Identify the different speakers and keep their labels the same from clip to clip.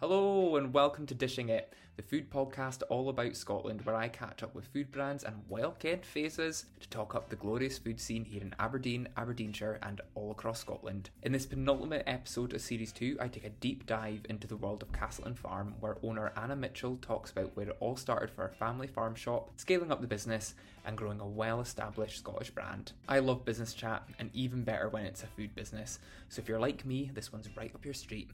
Speaker 1: Hello and welcome to Dishing It, the food podcast all about Scotland, where I catch up with food brands and well kept faces to talk up the glorious food scene here in Aberdeen, Aberdeenshire, and all across Scotland. In this penultimate episode of Series 2, I take a deep dive into the world of Castleton Farm, where owner Anna Mitchell talks about where it all started for a family farm shop, scaling up the business, and growing a well established Scottish brand. I love business chat, and even better when it's a food business, so if you're like me, this one's right up your street.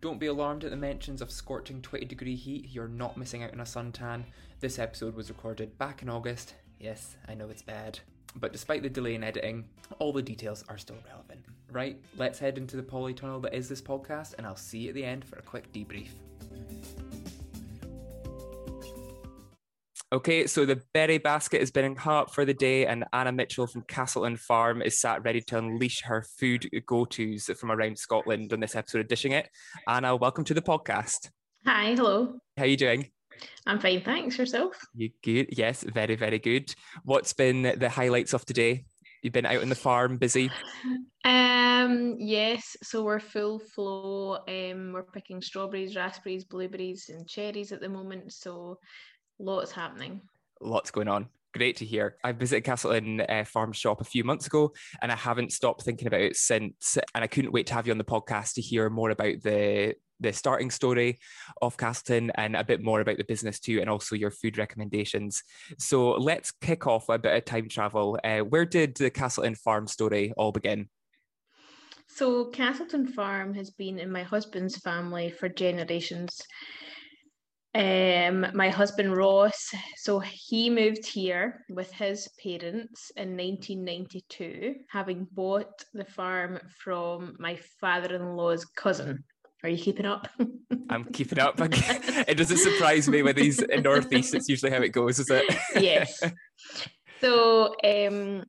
Speaker 1: Don't be alarmed at the mentions of scorching 20 degree heat, you're not missing out on a suntan. This episode was recorded back in August. Yes, I know it's bad. But despite the delay in editing, all the details are still relevant. Right, let's head into the polytunnel that is this podcast, and I'll see you at the end for a quick debrief. Okay, so the berry basket has been hung up for the day, and Anna Mitchell from Castleton Farm is sat ready to unleash her food go tos from around Scotland on this episode of Dishing It. Anna, welcome to the podcast.
Speaker 2: Hi, hello.
Speaker 1: How are you doing?
Speaker 2: I'm fine, thanks. Yourself?
Speaker 1: You good? Yes, very, very good. What's been the highlights of today? You've been out on the farm, busy.
Speaker 2: Um, yes. So we're full flow. Um, we're picking strawberries, raspberries, blueberries, and cherries at the moment. So Lots happening.
Speaker 1: Lots going on. Great to hear. I visited Castleton uh, Farm Shop a few months ago, and I haven't stopped thinking about it since. And I couldn't wait to have you on the podcast to hear more about the the starting story of Castleton and a bit more about the business too, and also your food recommendations. So let's kick off a bit of time travel. Uh, where did the Castleton Farm story all begin?
Speaker 2: So Castleton Farm has been in my husband's family for generations. Um, my husband Ross, so he moved here with his parents in 1992, having bought the farm from my father-in-law's cousin. Are you keeping up?
Speaker 1: I'm keeping up. it doesn't surprise me with these in Northeast. It's usually how it goes, is it?
Speaker 2: yes. So um,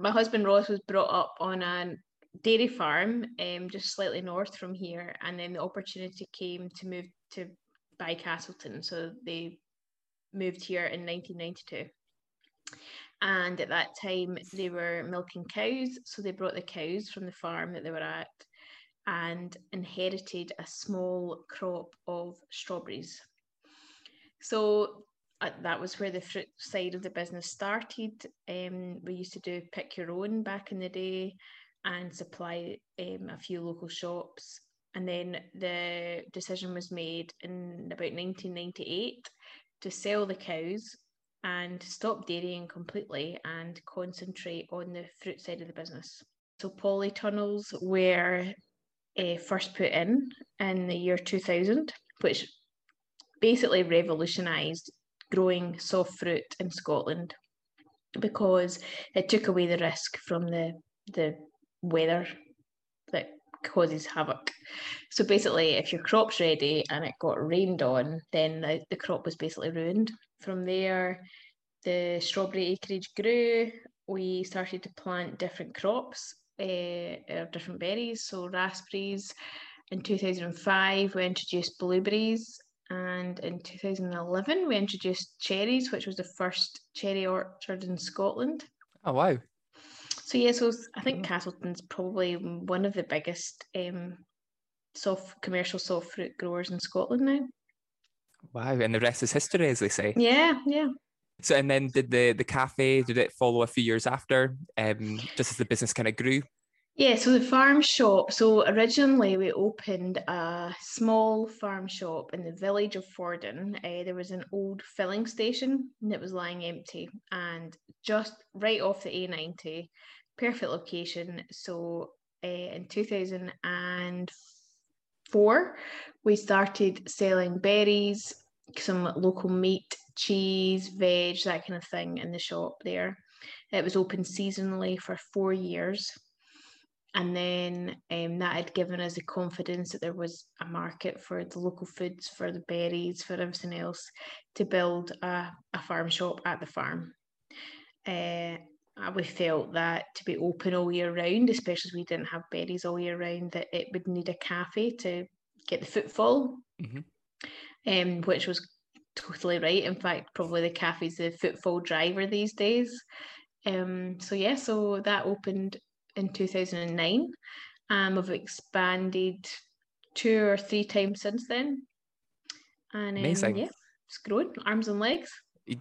Speaker 2: my husband Ross was brought up on a dairy farm, um, just slightly north from here, and then the opportunity came to move to by Castleton. So they moved here in 1992. And at that time, they were milking cows. So they brought the cows from the farm that they were at and inherited a small crop of strawberries. So uh, that was where the fruit side of the business started. Um, we used to do pick your own back in the day and supply um, a few local shops and then the decision was made in about 1998 to sell the cows and stop dairying completely and concentrate on the fruit side of the business. So polytunnels were uh, first put in in the year 2000, which basically revolutionised growing soft fruit in Scotland because it took away the risk from the the weather causes havoc. So basically, if your crop's ready and it got rained on, then the, the crop was basically ruined. From there, the strawberry acreage grew. We started to plant different crops uh, different berries, so raspberries. In 2005, we introduced blueberries, and in 2011, we introduced cherries, which was the first cherry orchard in Scotland.
Speaker 1: Oh, wow.
Speaker 2: So yeah, so I think mm. Castleton's probably one of the biggest um, soft commercial soft fruit growers in Scotland now.
Speaker 1: Wow, and the rest is history, as they say.
Speaker 2: Yeah, yeah.
Speaker 1: So, and then did the the cafe did it follow a few years after, um, just as the business kind of grew?
Speaker 2: Yeah, so the farm shop. So originally we opened a small farm shop in the village of Fordoun. Uh, there was an old filling station that was lying empty, and just right off the A90, perfect location. So uh, in 2004, we started selling berries, some local meat, cheese, veg, that kind of thing in the shop there. It was open seasonally for four years and then um, that had given us the confidence that there was a market for the local foods, for the berries, for everything else, to build a, a farm shop at the farm. Uh, we felt that to be open all year round, especially as we didn't have berries all year round, that it would need a cafe to get the footfall, mm-hmm. um, which was totally right. In fact, probably the cafe's the footfall driver these days. Um, so yeah, so that opened in 2009. Um, we've expanded two or three times since then. And um,
Speaker 1: Amazing.
Speaker 2: yeah, it's grown arms and legs.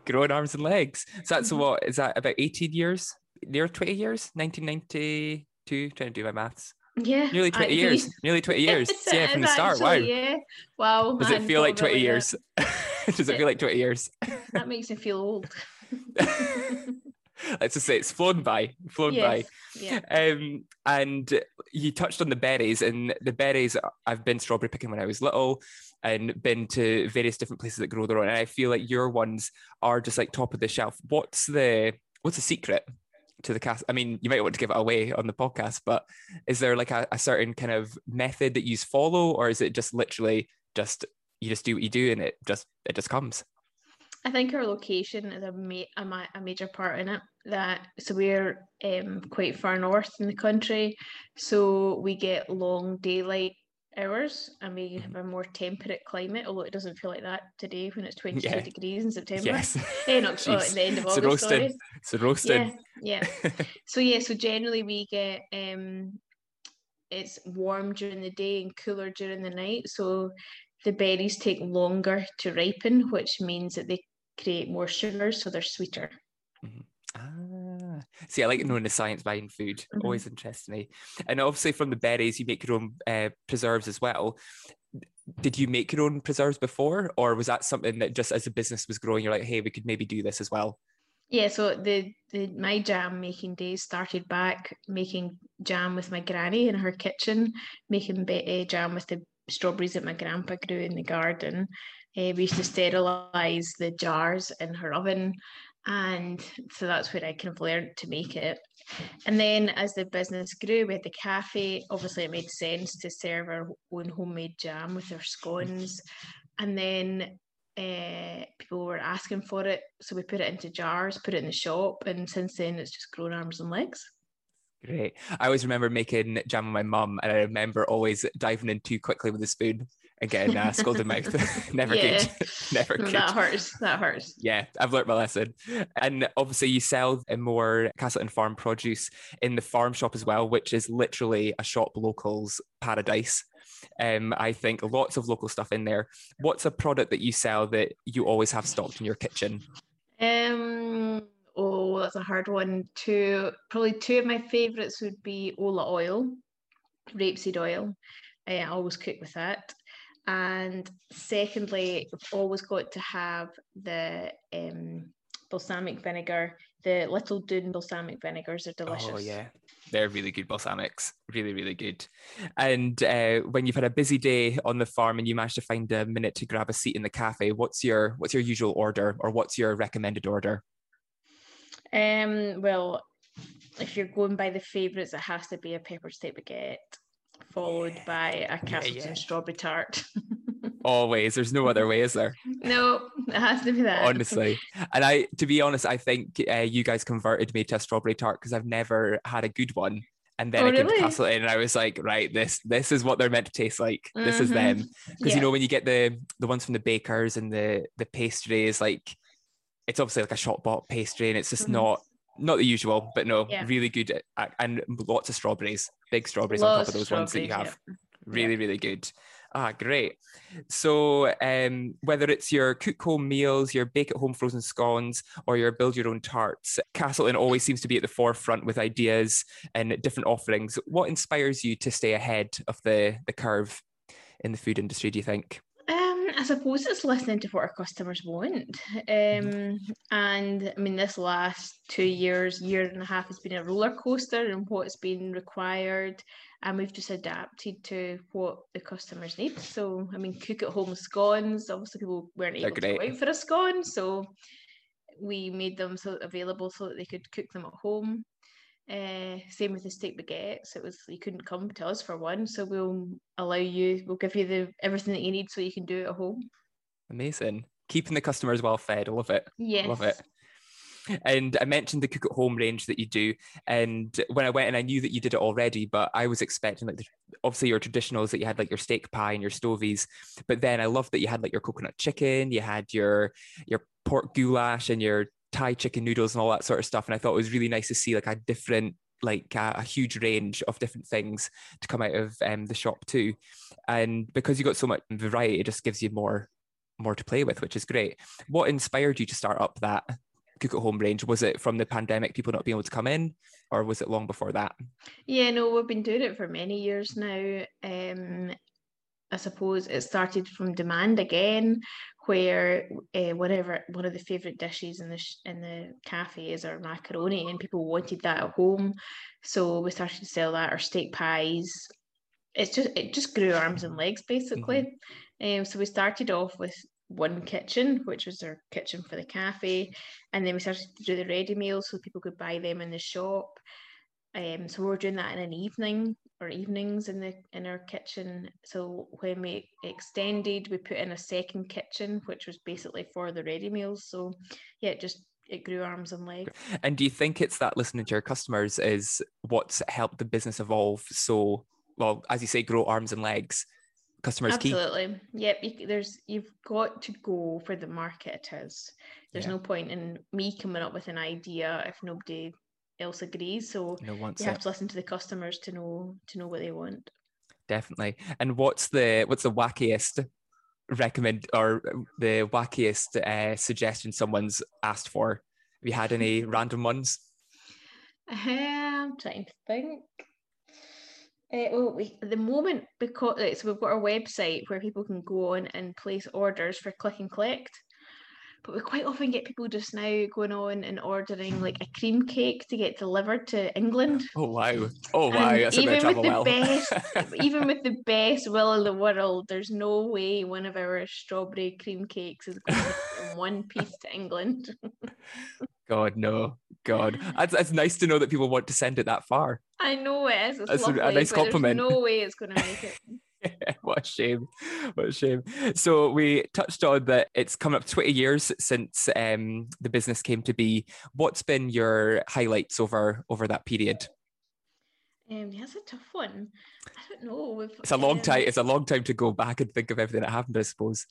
Speaker 1: Growing arms and legs. So that's
Speaker 2: Mhm.
Speaker 1: what is that about 18 years? Near 20 years? 1992, trying to do my maths.
Speaker 2: Yeah,
Speaker 1: Nearly
Speaker 2: I
Speaker 1: 20 years. Nearly 20 years. Yeah, from the start. Wow.
Speaker 2: Yeah. Wow.
Speaker 1: Does
Speaker 2: I
Speaker 1: it feel like 20
Speaker 2: that.
Speaker 1: years? Does it feel like 20 years?
Speaker 2: That makes me feel old.
Speaker 1: Let's just say it's flown by, flown by.
Speaker 2: yes. Yeah.
Speaker 1: Um, and you touched on the berries, and the berries. I've been strawberry picking when I was little, and been to various different places that grow their own. And I feel like your ones are just like top of the shelf. What's the what's the secret to the cast? I mean, you might want to give it away on the podcast, but is there like a, a certain kind of method that you follow, or is it just literally just you just do what you do and it just it just comes?
Speaker 2: I think our location is a, ma- a, ma- a major part in it. That so we're um, quite far north in the country, so we get long daylight hours, and we
Speaker 1: Mhm.
Speaker 2: have a more temperate climate. Although it doesn't feel like that today when it's twenty two
Speaker 1: Yeah.
Speaker 2: degrees in September.
Speaker 1: Yes,
Speaker 2: Eh, not, oh, at the end of
Speaker 1: It's
Speaker 2: August.
Speaker 1: so roasted.
Speaker 2: Yeah, yeah. So yeah, so generally we get um it's warm during the day and cooler during the night. So the berries take longer to ripen, which means that they create more sugars so they're sweeter.
Speaker 1: Ah, see, I like knowing the science behind food.
Speaker 2: Mhm.
Speaker 1: Always interests me. And obviously, from the berries, you make your own uh, preserves as well. Did you make your own preserves before, or was that something that just as the business was growing, you're like, hey, we could maybe do this as well?
Speaker 2: Yeah, so the, the my jam making days started back making jam with my granny in her kitchen, making uh, jam with the strawberries that my grandpa grew in the garden. Uh, we used to sterilize the jars in her oven, and so that's where I kind of learned to make it. And then as the business grew, we had the cafe. Obviously, it made sense to serve our own homemade jam with our scones, and then uh, people were asking for it, so we put it into jars, put it in the shop, and since then it's just grown arms and legs.
Speaker 1: Great. I always remember making jam with my mum, and I remember always diving in too quickly with a spoon and getting uh, scalded mouth. Never
Speaker 2: Yeah.
Speaker 1: good. Never good.
Speaker 2: that hurts. That hurts.
Speaker 1: Yeah, I've learnt my lesson. And obviously, you sell a more Castleton farm produce in the farm shop as well, which is literally a shop locals paradise. Um, I think lots of local stuff in there. What's a product that you sell that you always have stocked in your kitchen?
Speaker 2: Um. Oh, that's a hard one. Two, probably two of my favourites would be Ola oil, rapeseed oil. I always cook with that. And secondly, I've always got to have the um, balsamic vinegar. The Little Dune balsamic vinegars are delicious.
Speaker 1: Oh yeah, they're really good balsamics. Really, really good. And uh, when you've had a busy day on the farm and you manage to find a minute to grab a seat in the cafe, what's your what's your usual order or what's your recommended order?
Speaker 2: Um, well, if you're going by the favourites, it has to be a pepper steak baguette, followed by a Castleton
Speaker 1: yeah.
Speaker 2: strawberry tart.
Speaker 1: Always, there's no other way, is there?
Speaker 2: no, it has to be that.
Speaker 1: honestly. And I, to be honest, I think uh, you guys converted me to a strawberry tart because I've never had a good one. And then
Speaker 2: Oh,
Speaker 1: I came
Speaker 2: really?
Speaker 1: to Castleton and I was like, right, this this is what they're meant to taste like. This is
Speaker 2: Mhm.
Speaker 1: them. Because
Speaker 2: Yeah.
Speaker 1: you know when you get the the ones from the bakers and the the pastries, like it's obviously like a shop bought pastry and it's just
Speaker 2: Mhm.
Speaker 1: not not the usual, but no,
Speaker 2: Yeah.
Speaker 1: really good uh, and lots of strawberries, big strawberries on top of those ones that you have. Really, really good. Ah, great. So, um, whether it's your cook home meals, your bake at home frozen scones, or your build your own tarts, Castleton always seems to be at the forefront with ideas and different offerings. What inspires you to stay ahead of the the curve in the food industry? Do you think?
Speaker 2: I suppose it's listening to what our customers want. Um, and I mean, this last two years, year and a half has been a roller coaster and what's been required, and we've just adapted to what the customers need. So, I mean, cook at home scones. Obviously, people weren't able to out for a scone, so we made them so available so that they could cook them at home. Uh, same with the steak baguettes. It was you couldn't come to us for one, so we'll allow you. We'll give you the everything that you need so you can do it at home.
Speaker 1: Amazing. Keeping the customers well fed. I love it.
Speaker 2: Yes.
Speaker 1: Love it. And I mentioned the cook at home range that you do. And when I went and I knew that you did it already, but I was expecting like the, obviously your traditionals that you had like your steak pie and your stovies. But then I loved that you had like your coconut chicken, you had your your pork goulash and your Thai chicken noodles and all that sort of stuff. And I thought it was really nice to see like a different like a, a huge range of different things to come out of um, the shop too. And because you got so much variety, it just gives you more more to play with, which is great. What inspired you to start up that cook at home range? Was it from the pandemic, people not being able to come in, or was it long before that?
Speaker 2: Yeah, no, we've been doing it for many years now. Um, I suppose it started from demand again, where uh, whatever one of the favorite dishes in the sh- in the cafe is our macaroni, and people wanted that at home, so we started to sell that. or steak pies, it's just it just grew arms and legs basically. Mm-hmm. Um, so we started off with one kitchen, which was our kitchen for the cafe, and then we started to do the ready meals so people could buy them in the shop. Um, so we're doing that in an evening or evenings in the in our kitchen. So when we extended, we put in a second kitchen, which was basically for the ready meals. So yeah, it just it grew arms and legs.
Speaker 1: And do you think it's that listening to your customers is what's helped the business evolve so well, as you say, grow arms and legs? Customers keep
Speaker 2: Absolutely. Key. Yep. You, there's you've got to go for the market it is. There's yeah. no point in me coming up with an idea if nobody else agrees. So no you have to listen to the customers to know to know what they want.
Speaker 1: Definitely. And what's the what's the wackiest recommend or the wackiest uh, suggestion someone's asked for? Have you had any random ones?
Speaker 2: I'm trying to think. Uh, well, we, the moment because so we've got our website where people can go on and place orders for click and collect but we quite often get people just now going on and ordering like a cream cake to get delivered to England.
Speaker 1: Oh wow! Oh wow! That's even with the well.
Speaker 2: best, even with the best will in the world, there's no way one of our strawberry cream cakes is going in one piece to England.
Speaker 1: God no, God, it's, it's nice to know that people want to send it that far.
Speaker 2: I know it is. It's That's lovely, a nice compliment. no way it's going to make it.
Speaker 1: what a shame. What a shame. So we touched on that it's coming up 20 years since um, the business came to be. What's been your highlights over over that period?
Speaker 2: Um, that's a tough one. I don't know. We've,
Speaker 1: it's a long um, time. It's a long time to go back and think of everything that happened. I suppose.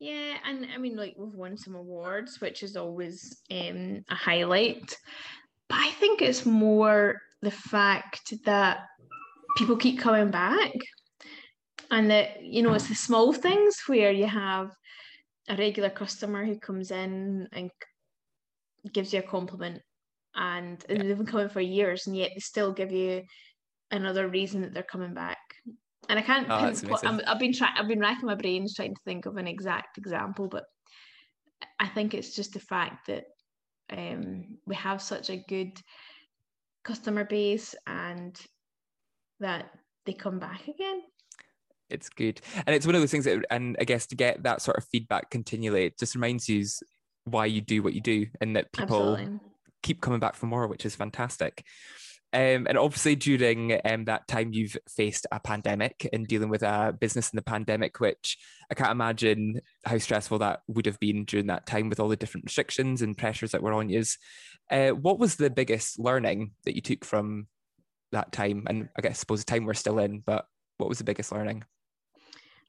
Speaker 2: Yeah, and I mean, like we've won some awards, which is always um, a highlight. But I think it's more the fact that people keep coming back and that you know it's the small things where you have a regular customer who comes in and gives you a compliment and, and they've been coming for years and yet they still give you another reason that they're coming back and I can't. Oh, i have been trying. I've been racking my brains trying to think of an exact example, but I think it's just the fact that um, we have such a good customer base and that they come back again
Speaker 1: it's good. And it's one of those things that and i guess to get that sort of feedback continually it just reminds you why you do what you do and that people Absolutely. keep coming back for more which is fantastic. Um, and obviously during um, that time you've faced a pandemic and dealing with a business in the pandemic which i can't imagine how stressful that would have been during that time with all the different restrictions and pressures that were on you uh, what was the biggest learning that you took from that time? And i guess I suppose the time we're still in but what was the biggest learning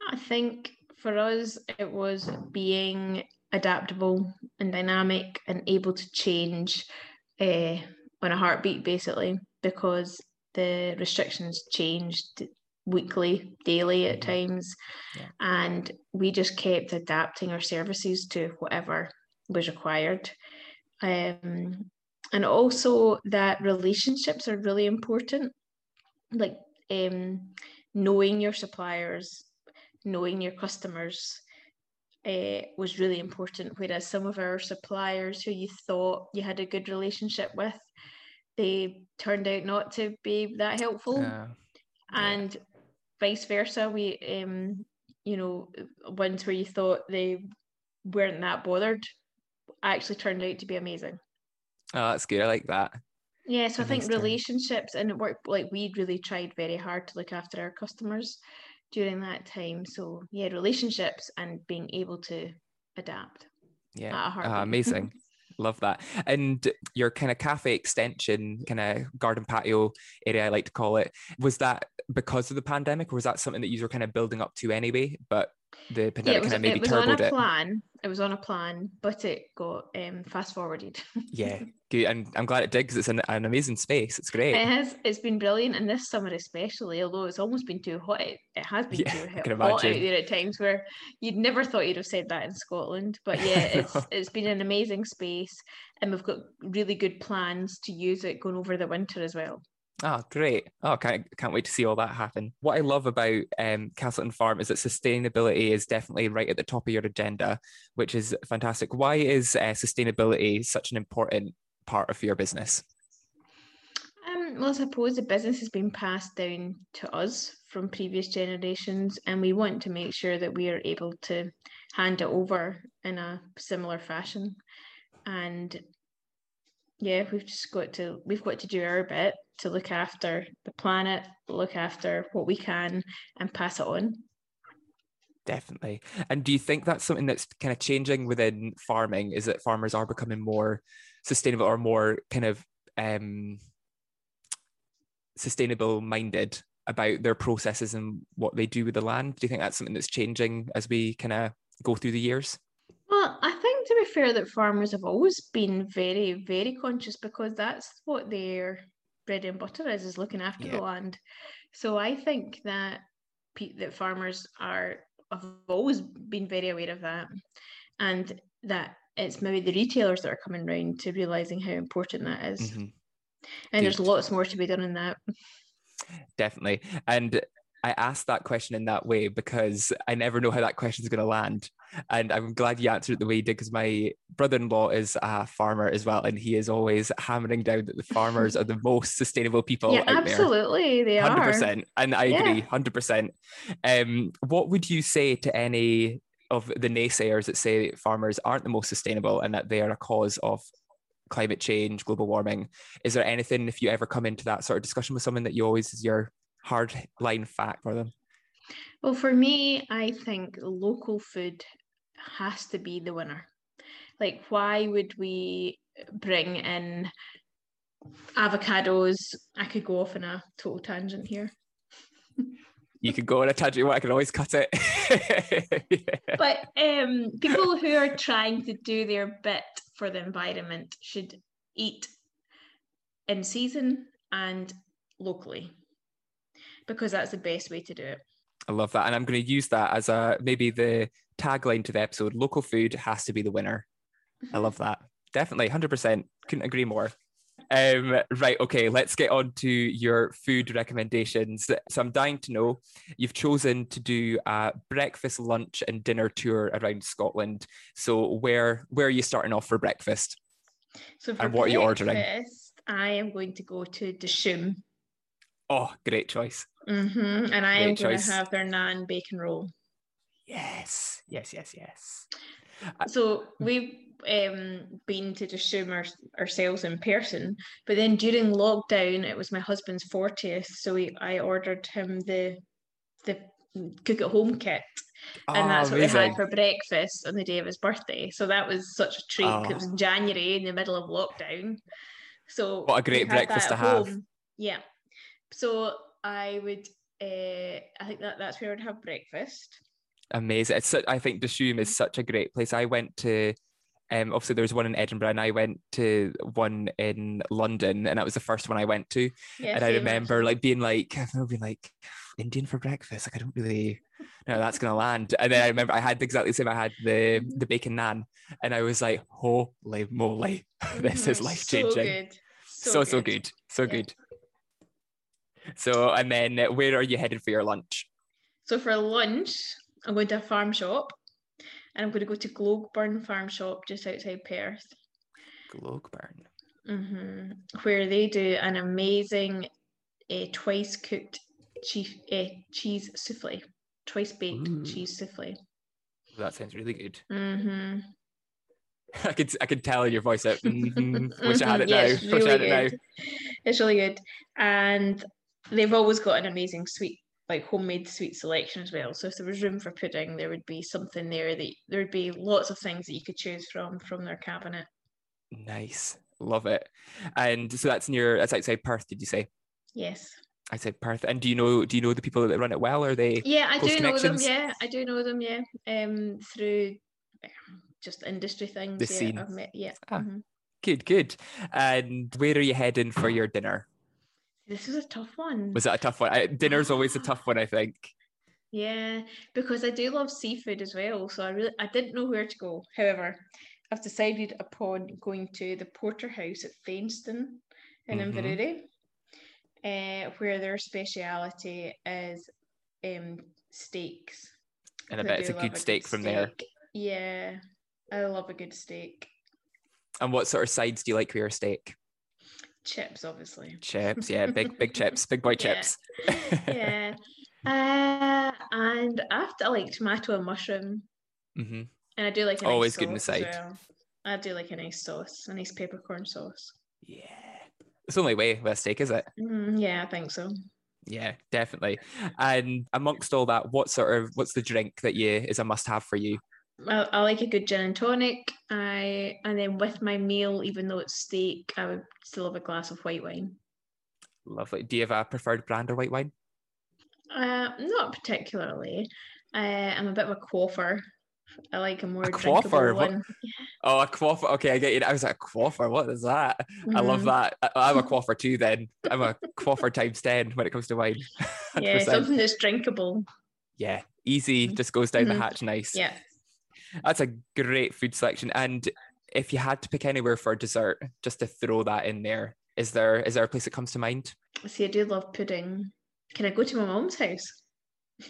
Speaker 2: I think for us, it was being adaptable and dynamic and able to change uh, on a heartbeat, basically, because the restrictions changed weekly, daily at mm-hmm. times. Yeah. And we just kept adapting our services to whatever was required. Um, and also that relationships are really important. Like um, knowing your suppliers, knowing your customers uh, was really important. Whereas some of our suppliers who you thought you had a good relationship with, they turned out not to be that helpful. Yeah. And yeah. vice versa. We, um, you know, ones where you thought they weren't that bothered actually turned out to be amazing.
Speaker 1: Oh, that's good. I like that.
Speaker 2: Yeah, so I think relationships and it worked like we really tried very hard to look after our customers during that time. So yeah, relationships and being able to adapt.
Speaker 1: Yeah, uh, amazing. Love that. And your kind of cafe extension, kind of garden patio area, I like to call it, was that because of the pandemic, or was that something that you were kind of building up to anyway? But the pandemic
Speaker 2: yeah,
Speaker 1: kind of maybe
Speaker 2: it was on a
Speaker 1: it.
Speaker 2: plan. It was on a plan, but it got um, fast forwarded.
Speaker 1: Yeah, good. And I'm glad it did because it's an, an amazing space. It's great.
Speaker 2: It has. It's been brilliant, and this summer especially. Although it's almost been too hot, it, it has been
Speaker 1: Yeah,
Speaker 2: too hot, hot out there at times where you'd never thought you'd have said that in Scotland. But yeah, it's it's been an amazing space, and we've got really good plans to use it going over the winter as well.
Speaker 1: Oh, great. Oh, can't, can't wait to see all that happen. What I love about um, Castleton Farm is that sustainability is definitely right at the top of your agenda, which is fantastic. Why is uh, sustainability such an important part of your business?
Speaker 2: Um, well, I suppose the business has been passed down to us from previous generations, and we want to make sure that we are able to hand it over in a similar fashion. And yeah, we've just got to we've got to do our bit to look after the planet, look after what we can, and pass it on.
Speaker 1: Definitely. And do you think that's something that's kind of changing within farming? Is that farmers are becoming more sustainable or more kind of um, sustainable minded about their processes and what they do with the land? Do you think that's something that's changing as we kind of go through the years?
Speaker 2: Well, I think to be fair, that farmers have always been very, very conscious because that's what their bread and butter is, is looking after
Speaker 1: Yeah.
Speaker 2: the land. So I think that that farmers are have always been very aware of that, and that it's maybe the retailers that are coming round to realizing how important that is.
Speaker 1: Mhm.
Speaker 2: And there's lots more to be done in that.
Speaker 1: Definitely. And I asked that question in that way because I never know how that question is going to land. And I'm glad you answered it the way you did because my brother in law is a farmer as well. And he is always hammering down that the farmers are the most sustainable people
Speaker 2: yeah,
Speaker 1: out there.
Speaker 2: absolutely, they
Speaker 1: Hundred
Speaker 2: are.
Speaker 1: percent, and I
Speaker 2: Yeah.
Speaker 1: agree, hundred percent. Um, what would you say to any of the naysayers that say farmers aren't the most sustainable and that they are a cause of climate change, global warming? Is there anything if you ever come into that sort of discussion with someone that you always is your hard line fact for them?
Speaker 2: Well, for me, I think local food has to be the winner. Like, why would we bring in avocados? I could go off on a total tangent here.
Speaker 1: You could go on a tangent, I can always cut it. Yeah.
Speaker 2: But um, people who are trying to do their bit for the environment should eat in season and locally because that's the best way to do it.
Speaker 1: I love that. And I'm going to use that as a maybe the tagline to the episode local food has to be the winner. I love that. Definitely, 100%. Couldn't agree more. Um, right, okay, let's get on to your food recommendations. So I'm dying to know you've chosen to do a breakfast, lunch, and dinner tour around Scotland. So where where are you starting off for breakfast?
Speaker 2: So for
Speaker 1: And what are you ordering?
Speaker 2: breakfast, I am going to go to Dishoom.
Speaker 1: Oh, great choice.
Speaker 2: Hmm And I am going to have their naan bacon roll.
Speaker 1: Yes, yes, yes, yes.
Speaker 2: So we've um, been to Dishoom our, ourselves in person, but then during lockdown, it was my husband's 40th. So we, I ordered him the the cook at home kit. And
Speaker 1: Oh,
Speaker 2: that's what they
Speaker 1: amazing.
Speaker 2: had for breakfast on the day of his birthday. So that was such a treat.
Speaker 1: Oh.
Speaker 2: It was in January in the middle of lockdown. So
Speaker 1: What a great breakfast to have.
Speaker 2: home. Yeah. So I would uh, I think that that's where I would have breakfast.
Speaker 1: amazing. It's I think Dishoom is such a great place. I went to um obviously there was one in Edinburgh and I went to one in London and that was the first one I went to.
Speaker 2: Yeah,
Speaker 1: and I remember like being like I remember being like Indian for breakfast. Like I don't really know that's gonna land. And then I remember I had exactly the same. I had the
Speaker 2: Mm-hmm.
Speaker 1: the bacon naan and I was like, holy moly, this is
Speaker 2: Mhm,
Speaker 1: life
Speaker 2: so
Speaker 1: changing.
Speaker 2: good.
Speaker 1: So so good. So
Speaker 2: Yeah.
Speaker 1: good. So and then where are you headed for your lunch?
Speaker 2: So for lunch, I'm going to a farm shop and I'm going to go to Gloagburn Farm Shop just outside Perth,
Speaker 1: Gloagburn.
Speaker 2: hmm where they do an amazing uh, twice cooked cheese, uh, cheese souffle, twice baked
Speaker 1: Ooh.
Speaker 2: cheese souffle.
Speaker 1: That sounds really good.
Speaker 2: hmm
Speaker 1: I could I could tell in your voice that mhm, wish I had it
Speaker 2: Yeah,
Speaker 1: now.
Speaker 2: it's
Speaker 1: Wish I had
Speaker 2: really
Speaker 1: it now.
Speaker 2: good. It's really good. And they've always got an amazing sweet, like homemade sweet selection as well. So if there was room for pudding, there would be something there that there would be lots of things that you could choose from from their cabinet.
Speaker 1: Nice. Love it. And so that's near that's outside Perth, did you say?
Speaker 2: Yes.
Speaker 1: I said Perth. And do you know do you know the people that run it well? Are they
Speaker 2: Yeah, I do know them. Yeah, I do know them. Yeah, um, through just industry things.
Speaker 1: The
Speaker 2: yeah,
Speaker 1: scene.
Speaker 2: I've met. Yeah.
Speaker 1: Ah.
Speaker 2: mhm.
Speaker 1: good, good. And where are you heading for your dinner?
Speaker 2: This was a tough one.
Speaker 1: Was that a tough one? I, dinner's always a tough one, I think.
Speaker 2: Yeah, because I do love seafood as well. So I really I didn't know where to go. However, I've decided upon going to the Porterhouse at Thainstone in
Speaker 1: Mhm.
Speaker 2: Inverurie, uh, where their speciality is um, steaks.
Speaker 1: And I bet it's a good steak from there.
Speaker 2: Yeah, I love a good steak.
Speaker 1: And what sort of sides do you like for your steak?
Speaker 2: Chips, obviously.
Speaker 1: Chips, yeah, big big chips, big boy chips.
Speaker 2: yeah. Uh, and after I like tomato and mushroom,
Speaker 1: Mm-hmm.
Speaker 2: and I do like
Speaker 1: Always
Speaker 2: nice
Speaker 1: good in the side.
Speaker 2: well. I do like a nice sauce, a nice peppercorn sauce.
Speaker 1: Yeah. It's the only way with a steak, is it?
Speaker 2: Mm, yeah, I think so.
Speaker 1: Yeah, definitely. And amongst all that, what sort of what's the drink that you is a must have for you?
Speaker 2: I, I like a good gin and tonic. I and then with my meal, even though it's steak, I would still have a glass of white wine.
Speaker 1: Lovely. Do you have a preferred brand or white wine?
Speaker 2: Uh, not particularly. Uh, I'm a bit of a quaffer. I like a more
Speaker 1: quaffer?
Speaker 2: one.
Speaker 1: Oh, a quaffer. Okay, I get you. I was like, a quaffer. What is that? I love
Speaker 2: Mhm.
Speaker 1: that. I- I'm a quaffer too. Then I'm a quaffer times ten when it comes to wine.
Speaker 2: Yeah,
Speaker 1: 100%.
Speaker 2: something that's drinkable.
Speaker 1: Yeah, easy. Just goes down the
Speaker 2: Mhm.
Speaker 1: hatch. Nice.
Speaker 2: Yeah.
Speaker 1: That's a great food selection. And if you had to pick anywhere for dessert, just to throw that in there, is there is there a place that comes to mind?
Speaker 2: See, I do love pudding. Can I go to my mom's house?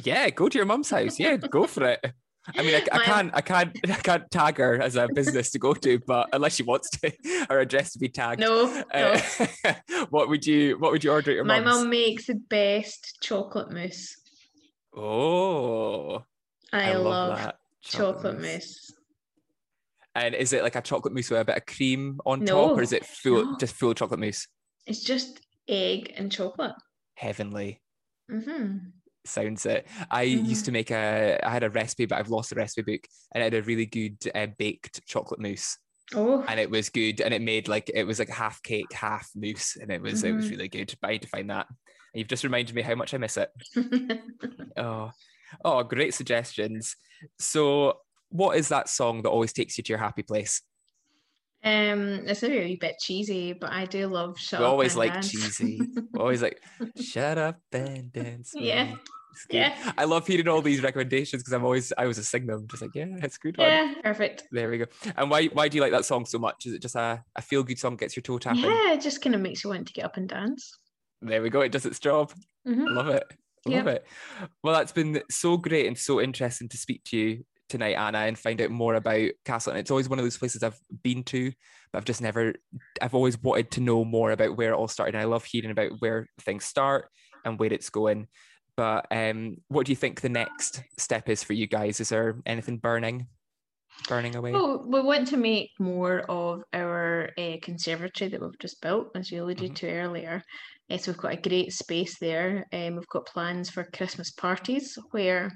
Speaker 1: Yeah, go to your mum's house. Yeah, go for it. I mean, I, I can't, I can't, I can't tag her as a business to go to, but unless she wants to, her address to be tagged.
Speaker 2: No, no.
Speaker 1: Uh, what would you, what would you order at your
Speaker 2: My
Speaker 1: mum's?
Speaker 2: mum makes the best chocolate mousse.
Speaker 1: Oh,
Speaker 2: I, love,
Speaker 1: that
Speaker 2: chocolate, mousse.
Speaker 1: And is it like a chocolate mousse with a bit of cream on top, or is it full,
Speaker 2: no.
Speaker 1: just full chocolate mousse?
Speaker 2: It's just egg and chocolate.
Speaker 1: Heavenly.
Speaker 2: Mm-hmm.
Speaker 1: sounds it. I used
Speaker 2: Mhm.
Speaker 1: to make a, I had a recipe, but I've lost the recipe book, and I had a really good uh, baked chocolate mousse,
Speaker 2: Oh,
Speaker 1: and it was good, and it made like it was like half cake, half mousse, and it was it was
Speaker 2: Mhm.
Speaker 1: really good. But I need to find that. And you've just reminded me how much I miss it. Oh, oh, great suggestions. So, what is that song that always takes you to your happy place?
Speaker 2: um, it's maybe a wee bit cheesy, but I do love shut
Speaker 1: we
Speaker 2: Up
Speaker 1: always
Speaker 2: and
Speaker 1: like
Speaker 2: Dance.
Speaker 1: cheesy. always like shut up and dance.
Speaker 2: Yeah.
Speaker 1: me." It's good.
Speaker 2: Yeah.
Speaker 1: I love hearing all these recommendations because I'm always I was a sing them, just like yeah, it's a good one.
Speaker 2: yeah, perfect.
Speaker 1: There we go. And why why do you like that song so much? Is it just a, a feel good song gets your toe tapping?
Speaker 2: Yeah, it just kind of makes you want to get up and dance.
Speaker 1: There we go. It does its job.
Speaker 2: Mhm.
Speaker 1: Love it. Love
Speaker 2: Yeah.
Speaker 1: it. Well, that's been so great and so interesting to speak to you tonight, Anna, and find out more about Castle. And it's always one of those places I've been to, but I've just never. I've always wanted to know more about where it all started. And I love hearing about where things start and where it's going. But um, what do you think the next step is for you guys? Is there anything burning, burning away?
Speaker 2: Oh, we want to make more of our uh, conservatory that we've just built, as you alluded
Speaker 1: Mhm.
Speaker 2: to earlier. Uh, so we've got a great space there. Um, we've got plans for Christmas parties where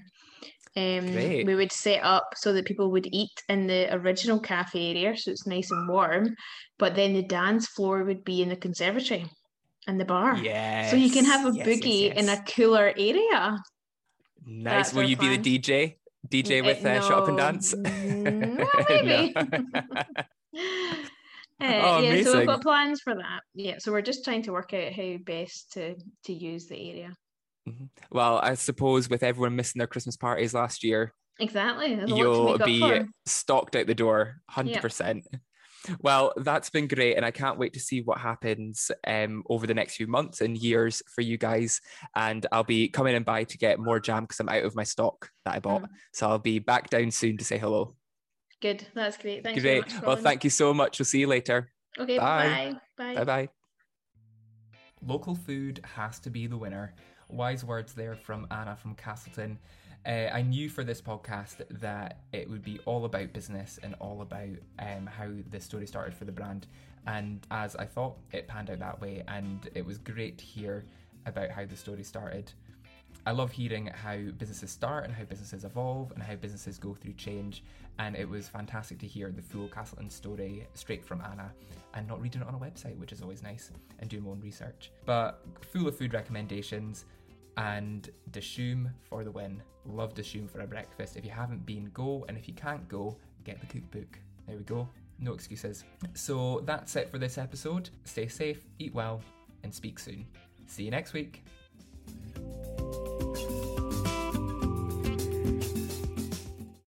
Speaker 2: um, we would set up so that people would eat in the original cafe area, so it's nice and warm. But then the dance floor would be in the conservatory and the bar.
Speaker 1: Yeah.
Speaker 2: So you can have a boogie in a cooler area.
Speaker 1: Nice.
Speaker 2: That's
Speaker 1: Will you be the. DJ? DJ with uh, Shut Up and Dance?
Speaker 2: well, maybe. Uh,
Speaker 1: Oh,
Speaker 2: yeah, so we've got plans for that. Yeah, so we're just trying to work out how best to to use the area.
Speaker 1: well, I suppose with everyone missing their Christmas parties last year,
Speaker 2: Exactly. There's a lot to
Speaker 1: you'll be stocked out the door,
Speaker 2: Yep.
Speaker 1: 100%. Well, that's been great, and I can't wait to see what happens um, over the next few months and years for you guys. And I'll be coming in by to get more jam because I'm out of my stock that I bought.
Speaker 2: Mm.
Speaker 1: So I'll be back down soon to say hello.
Speaker 2: Good. That's great. Thanks very
Speaker 1: great.
Speaker 2: much.
Speaker 1: well, thank you so much. We'll see you later.
Speaker 2: Okay.
Speaker 1: Bye.
Speaker 2: Bye. Bye.
Speaker 1: Bye bye.
Speaker 3: Local food has to be the winner. Wise words there from Anna from Castleton. Uh, I knew for this podcast that it would be all about business and all about um, how the story started for the brand. And as I thought, it panned out that way. And it was great to hear about how the story started.
Speaker 1: I love hearing how businesses start and how businesses evolve and how businesses go through change. And it was fantastic to hear the full Castleton story straight from Anna and not reading it on a website, which is always nice, and doing my own research. But full of food recommendations and Dishoom for the win. Love Dishoom for a breakfast. If you haven't been, go. And if you can't go, get the cookbook. There we go. No excuses. So that's it for this episode. Stay safe, eat well, and speak soon. See you next week.